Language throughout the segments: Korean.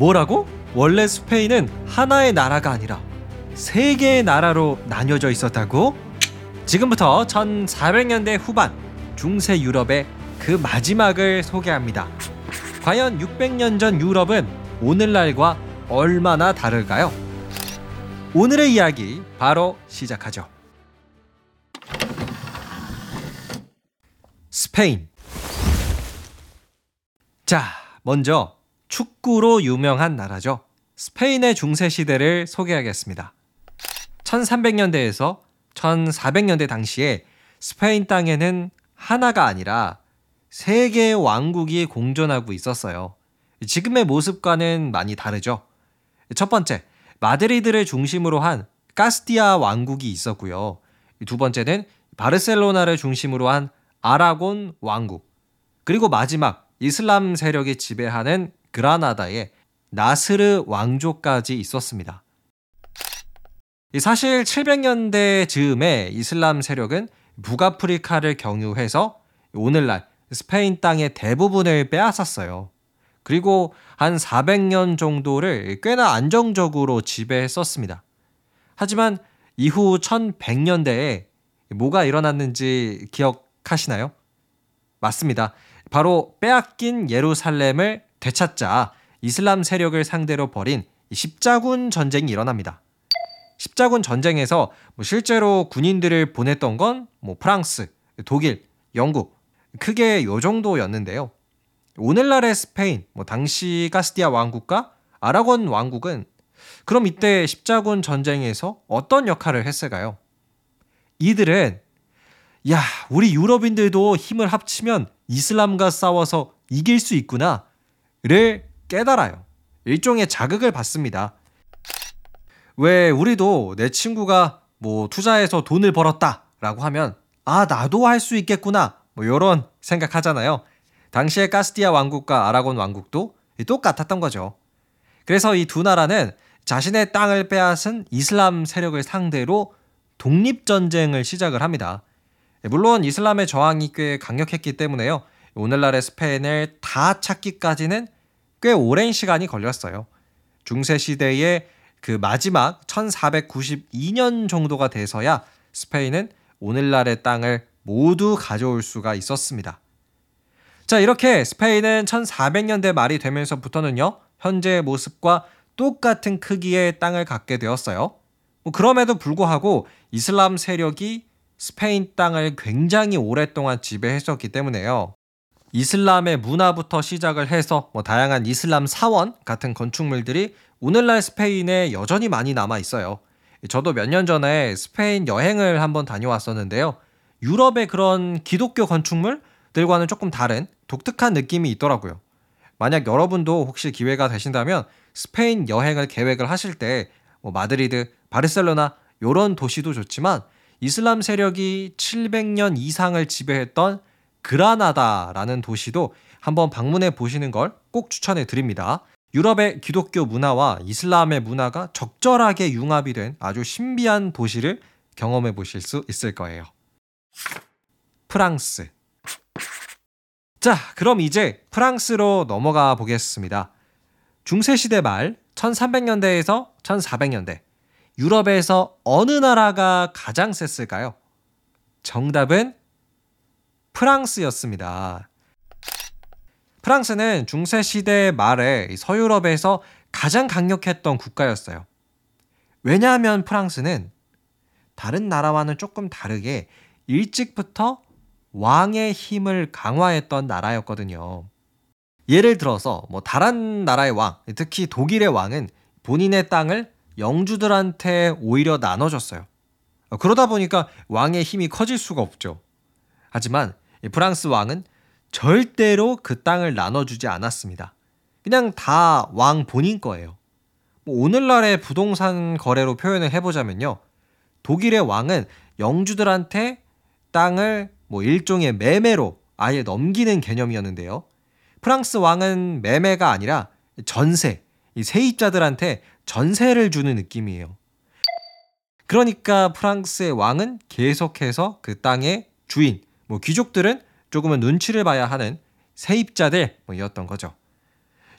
뭐라고? 원래 스페인은 하나의 나라가 아니라 세 개의 나라로 나뉘어져 있었다고? 지금부터 1400년대 후반 중세 유럽의 그 마지막을 소개합니다. 과연 600년 전 유럽은 오늘날과 얼마나 다를까요? 오늘의 이야기 바로 시작하죠. 스페인. 자, 먼저 축구로 유명한 나라죠. 스페인의 중세 시대를 소개하겠습니다. 1300년대에서 1400년대 당시에 스페인 땅에는 하나가 아니라 세 개의 왕국이 공존하고 있었어요. 지금의 모습과는 많이 다르죠. 첫 번째, 마드리드를 중심으로 한 카스티아 왕국이 있었고요. 두 번째는 바르셀로나를 중심으로 한 아라곤 왕국. 그리고 마지막 이슬람 세력이 지배하는 그라나다에 나스르 왕조까지 있었습니다. 사실 700년대 즈음에 이슬람 세력은 북아프리카를 경유해서 오늘날 스페인 땅의 대부분을 빼앗았어요. 그리고 한 400년 정도를 꽤나 안정적으로 지배했었습니다. 하지만 이후 1100년대에 뭐가 일어났는지 기억하시나요? 맞습니다. 바로 빼앗긴 예루살렘을 되찾자 이슬람 세력을 상대로 벌인 십자군 전쟁이 일어납니다. 십자군 전쟁에서 뭐 실제로 군인들을 보냈던 건 뭐 프랑스, 독일, 영국 크게 요 정도였는데요. 오늘날의 스페인, 뭐 당시 카스티아 왕국과 아라곤 왕국은 그럼 이때 십자군 전쟁에서 어떤 역할을 했을까요? 이들은 야, 우리 유럽인들도 힘을 합치면 이슬람과 싸워서 이길 수 있구나 를 깨달아요. 일종의 자극을 받습니다. 왜 우리도 내 친구가 뭐 투자해서 돈을 벌었다 라고 하면 아, 나도 할 수 있겠구나. 뭐 요런 생각하잖아요. 당시에 카스티아 왕국과 아라곤 왕국도 똑같았던 거죠. 그래서 이 두 나라는 자신의 땅을 빼앗은 이슬람 세력을 상대로 독립전쟁을 시작을 합니다. 물론 이슬람의 저항이 꽤 강력했기 때문에요. 오늘날의 스페인을 다 찾기까지는 꽤 오랜 시간이 걸렸어요. 중세 시대의 그 마지막 1492년 정도가 돼서야 스페인은 오늘날의 땅을 모두 가져올 수가 있었습니다. 자, 이렇게 스페인은 1400년대 말이 되면서부터는요, 현재의 모습과 똑같은 크기의 땅을 갖게 되었어요. 뭐 그럼에도 불구하고 이슬람 세력이 스페인 땅을 굉장히 오랫동안 지배했었기 때문에요. 이슬람의 문화부터 시작을 해서 뭐 다양한 이슬람 사원 같은 건축물들이 오늘날 스페인에 여전히 많이 남아 있어요. 저도 몇 년 전에 스페인 여행을 한번 다녀왔었는데요. 유럽의 그런 기독교 건축물들과는 조금 다른 독특한 느낌이 있더라고요. 만약 여러분도 혹시 기회가 되신다면 스페인 여행을 계획을 하실 때 뭐 마드리드, 바르셀로나 이런 도시도 좋지만 이슬람 세력이 700년 이상을 지배했던 그라나다라는 도시도 한번 방문해 보시는 걸 꼭 추천해 드립니다. 유럽의 기독교 문화와 이슬람의 문화가 적절하게 융합이 된 아주 신비한 도시를 경험해 보실 수 있을 거예요. 프랑스. 자, 그럼 이제 프랑스로 넘어가 보겠습니다. 중세시대 말 1300년대에서 1400년대. 유럽에서 어느 나라가 가장 셌을까요? 정답은 프랑스였습니다. 프랑스는 중세 시대 말에 서유럽에서 가장 강력했던 국가였어요. 왜냐하면 프랑스는 다른 나라와는 조금 다르게 일찍부터 왕의 힘을 강화했던 나라였거든요. 예를 들어서 뭐 다른 나라의 왕, 특히 독일의 왕은 본인의 땅을 영주들한테 오히려 나눠줬어요. 그러다 보니까 왕의 힘이 커질 수가 없죠. 하지만 프랑스 왕은 절대로 그 땅을 나눠주지 않았습니다. 그냥 다 왕 본인 거예요. 뭐 오늘날의 부동산 거래로 표현을 해보자면요. 독일의 왕은 영주들한테 땅을 뭐 일종의 매매로 아예 넘기는 개념이었는데요. 프랑스 왕은 매매가 아니라 전세, 이 세입자들한테 전세를 주는 느낌이에요. 그러니까 프랑스의 왕은 계속해서 그 땅의 주인, 뭐 귀족들은 조금은 눈치를 봐야 하는 세입자들이었던 거죠.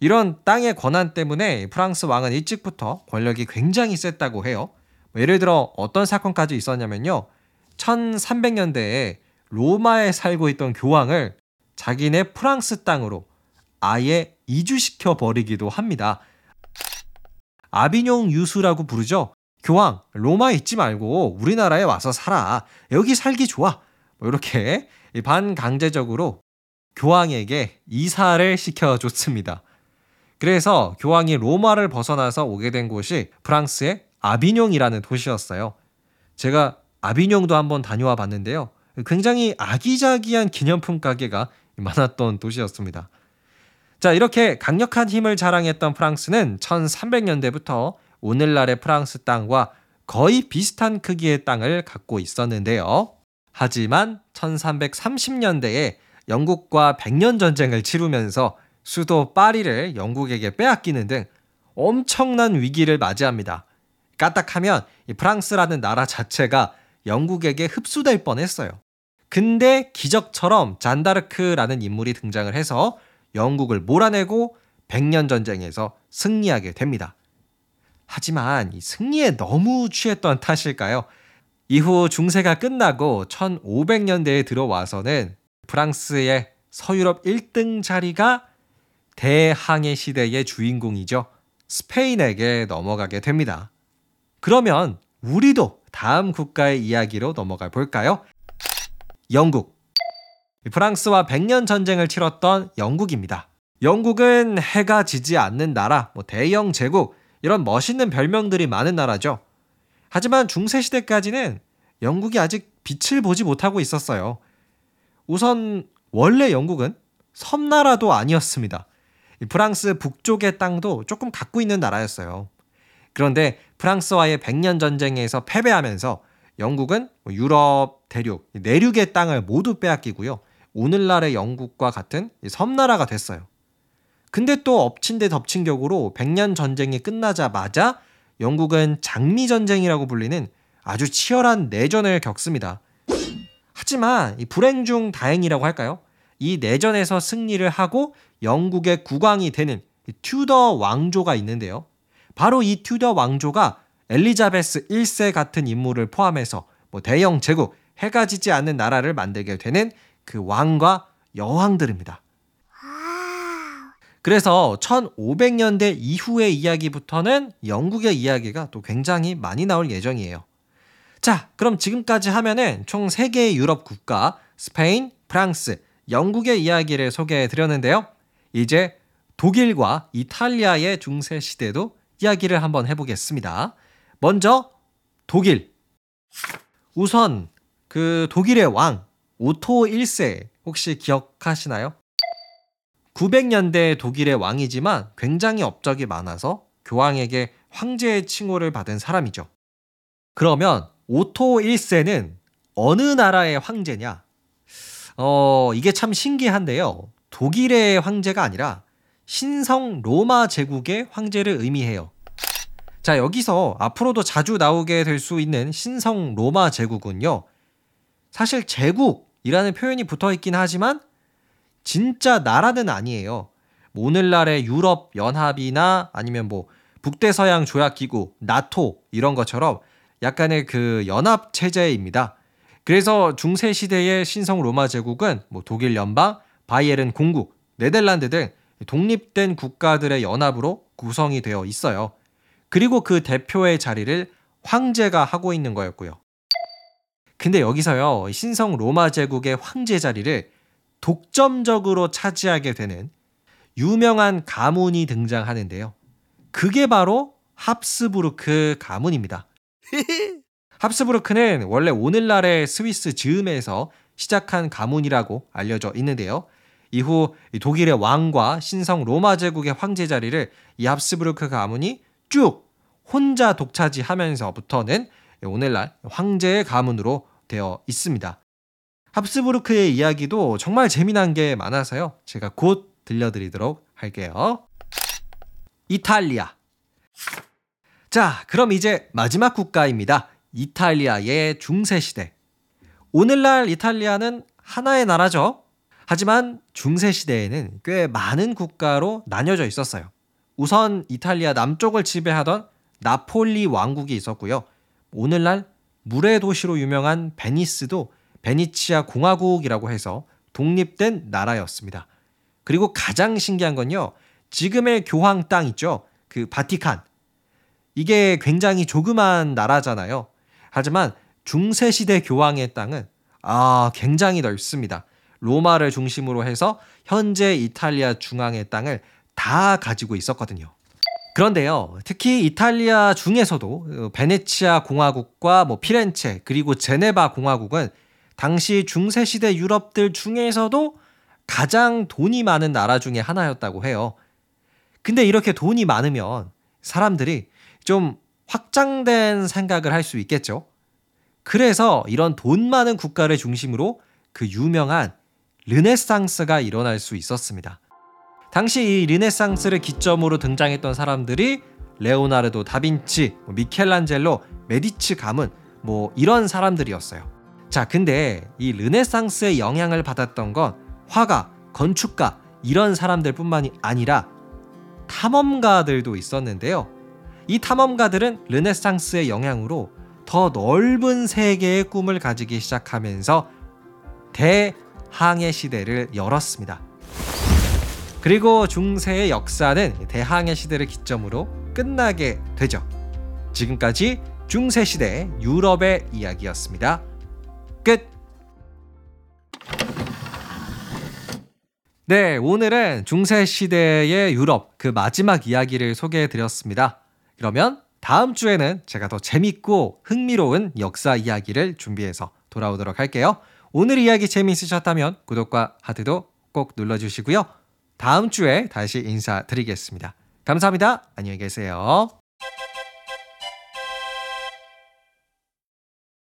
이런 땅의 권한 때문에 프랑스 왕은 일찍부터 권력이 굉장히 셌다고 해요. 뭐 예를 들어 어떤 사건까지 있었냐면요. 1300년대에 로마에 살고 있던 교황을 자기네 프랑스 땅으로 아예 이주시켜 버리기도 합니다. 아비뇽 유수라고 부르죠. 교황, 로마에 있지 말고 우리나라에 와서 살아. 여기 살기 좋아. 뭐 이렇게 반강제적으로 교황에게 이사를 시켜줬습니다. 그래서 교황이 로마를 벗어나서 오게 된 곳이 프랑스의 아비뇽이라는 도시였어요. 제가 아비뇽도 한번 다녀와 봤는데요. 굉장히 아기자기한 기념품 가게가 많았던 도시였습니다. 자, 이렇게 강력한 힘을 자랑했던 프랑스는 1300년대부터 오늘날의 프랑스 땅과 거의 비슷한 크기의 땅을 갖고 있었는데요. 하지만 1330년대에 영국과 백년 전쟁을 치르면서 수도 파리를 영국에게 빼앗기는 등 엄청난 위기를 맞이합니다. 까딱하면 프랑스라는 나라 자체가 영국에게 흡수될 뻔했어요. 근데 기적처럼 잔다르크라는 인물이 등장을 해서 영국을 몰아내고 백년 전쟁에서 승리하게 됩니다. 하지만 이 승리에 너무 취했던 탓일까요? 이후 중세가 끝나고 1500년대에 들어와서는 프랑스의 서유럽 1등 자리가 대항해 시대의 주인공이죠. 스페인에게 넘어가게 됩니다. 그러면 우리도 다음 국가의 이야기로 넘어가 볼까요? 영국. 프랑스와 100년 전쟁을 치렀던 영국입니다. 영국은 해가 지지 않는 나라, 뭐 대영 제국, 이런 멋있는 별명들이 많은 나라죠. 하지만 중세시대까지는 영국이 아직 빛을 보지 못하고 있었어요. 우선 원래 영국은 섬나라도 아니었습니다. 프랑스 북쪽의 땅도 조금 갖고 있는 나라였어요. 그런데 프랑스와의 백년 전쟁에서 패배하면서 영국은 뭐 유럽 대륙, 내륙의 땅을 모두 빼앗기고요. 오늘날의 영국과 같은 섬나라가 됐어요. 근데 또 엎친 데 덮친 격으로 백년 전쟁이 끝나자마자 영국은 장미 전쟁이라고 불리는 아주 치열한 내전을 겪습니다. 하지만 이 불행 중 다행이라고 할까요? 이 내전에서 승리를 하고 영국의 국왕이 되는 튜더 왕조가 있는데요. 바로 이 튜더 왕조가 엘리자베스 1세 같은 인물을 포함해서 뭐 대영 제국, 해가 지지 않는 나라를 만들게 되는 그 왕과 여왕들입니다. 그래서 1500년대 이후의 이야기부터는 영국의 이야기가 또 굉장히 많이 나올 예정이에요. 자, 그럼 지금까지 하면은 총 3개의 유럽 국가, 스페인, 프랑스, 영국의 이야기를 소개해 드렸는데요. 이제 독일과 이탈리아의 중세 시대도 이야기를 한번 해보겠습니다. 먼저 독일. 우선 그 독일의 왕 오토 1세 혹시 기억하시나요? 900년대 독일의 왕이지만 굉장히 업적이 많아서 교황에게 황제의 칭호를 받은 사람이죠. 그러면 오토 1세는 어느 나라의 황제냐? 어, 이게 참 신기한데요. 독일의 황제가 아니라 신성 로마 제국의 황제를 의미해요. 자, 여기서 앞으로도 자주 나오게 될 수 있는 신성 로마 제국은요. 사실 제국이라는 표현이 붙어 있긴 하지만 진짜 나라는 아니에요. 뭐 오늘날의 유럽 연합이나 아니면 뭐 북대서양 조약기구, 나토 이런 것처럼 약간의 그 연합 체제입니다. 그래서 중세 시대의 신성 로마 제국은 뭐 독일 연방, 바이에른 공국, 네덜란드 등 독립된 국가들의 연합으로 구성이 되어 있어요. 그리고 그 대표의 자리를 황제가 하고 있는 거였고요. 근데 여기서요, 신성 로마 제국의 황제 자리를 독점적으로 차지하게 되는 유명한 가문이 등장하는데요. 그게 바로 합스부르크 가문입니다. 합스부르크는 원래 오늘날의 스위스 즈음에서 시작한 가문이라고 알려져 있는데요. 이후 독일의 왕과 신성 로마 제국의 황제 자리를 이 합스부르크 가문이 쭉 혼자 독차지하면서부터는 오늘날 황제의 가문으로 되어 있습니다. 합스부르크의 이야기도 정말 재미난 게 많아서요. 제가 곧 들려드리도록 할게요. 이탈리아. 자, 그럼 이제 마지막 국가입니다. 이탈리아의 중세시대. 오늘날 이탈리아는 하나의 나라죠. 하지만 중세 시대에는 꽤 많은 국가로 나뉘어져 있었어요. 우선 이탈리아 남쪽을 지배하던 나폴리 왕국이 있었고요. 오늘날 물의 도시로 유명한 베니스도 베니치아 공화국이라고 해서 독립된 나라였습니다. 그리고 가장 신기한 건요. 지금의 교황 땅 있죠. 그 바티칸. 이게 굉장히 조그만 나라잖아요. 하지만 중세 시대 교황의 땅은 아, 굉장히 넓습니다. 로마를 중심으로 해서 현재 이탈리아 중앙의 땅을 다 가지고 있었거든요. 그런데요, 특히 이탈리아 중에서도 어, 베네치아 공화국과 뭐 피렌체 그리고 제네바 공화국은 당시 중세시대 유럽들 중에서도 가장 돈이 많은 나라 중에 하나였다고 해요. 근데 이렇게 돈이 많으면 사람들이 좀 확장된 생각을 할 수 있겠죠. 그래서 이런 돈 많은 국가를 중심으로 그 유명한 르네상스가 일어날 수 있었습니다. 당시 이 르네상스를 기점으로 등장했던 사람들이 레오나르도 다빈치, 뭐 미켈란젤로, 메디치 가문 뭐 이런 사람들이었어요. 자, 근데 이 르네상스의 영향을 받았던 건 화가, 건축가 이런 사람들뿐만이 아니라 탐험가들도 있었는데요. 이 탐험가들은 르네상스의 영향으로 더 넓은 세계의 꿈을 가지기 시작하면서 대항해 시대를 열었습니다. 그리고 중세의 역사는 대항해 시대를 기점으로 끝나게 되죠. 지금까지 중세 시대 유럽의 이야기였습니다. 끝. 네, 오늘은 중세 시대의 유럽 그 마지막 이야기를 소개해 드렸습니다. 그러면 다음 주에는 제가 더 재밌고 흥미로운 역사 이야기를 준비해서 돌아오도록 할게요. 오늘 이야기 재미있으셨다면 구독과 하트도 꼭 눌러주시고요. 다음 주에 다시 인사드리겠습니다. 감사합니다. 안녕히 계세요.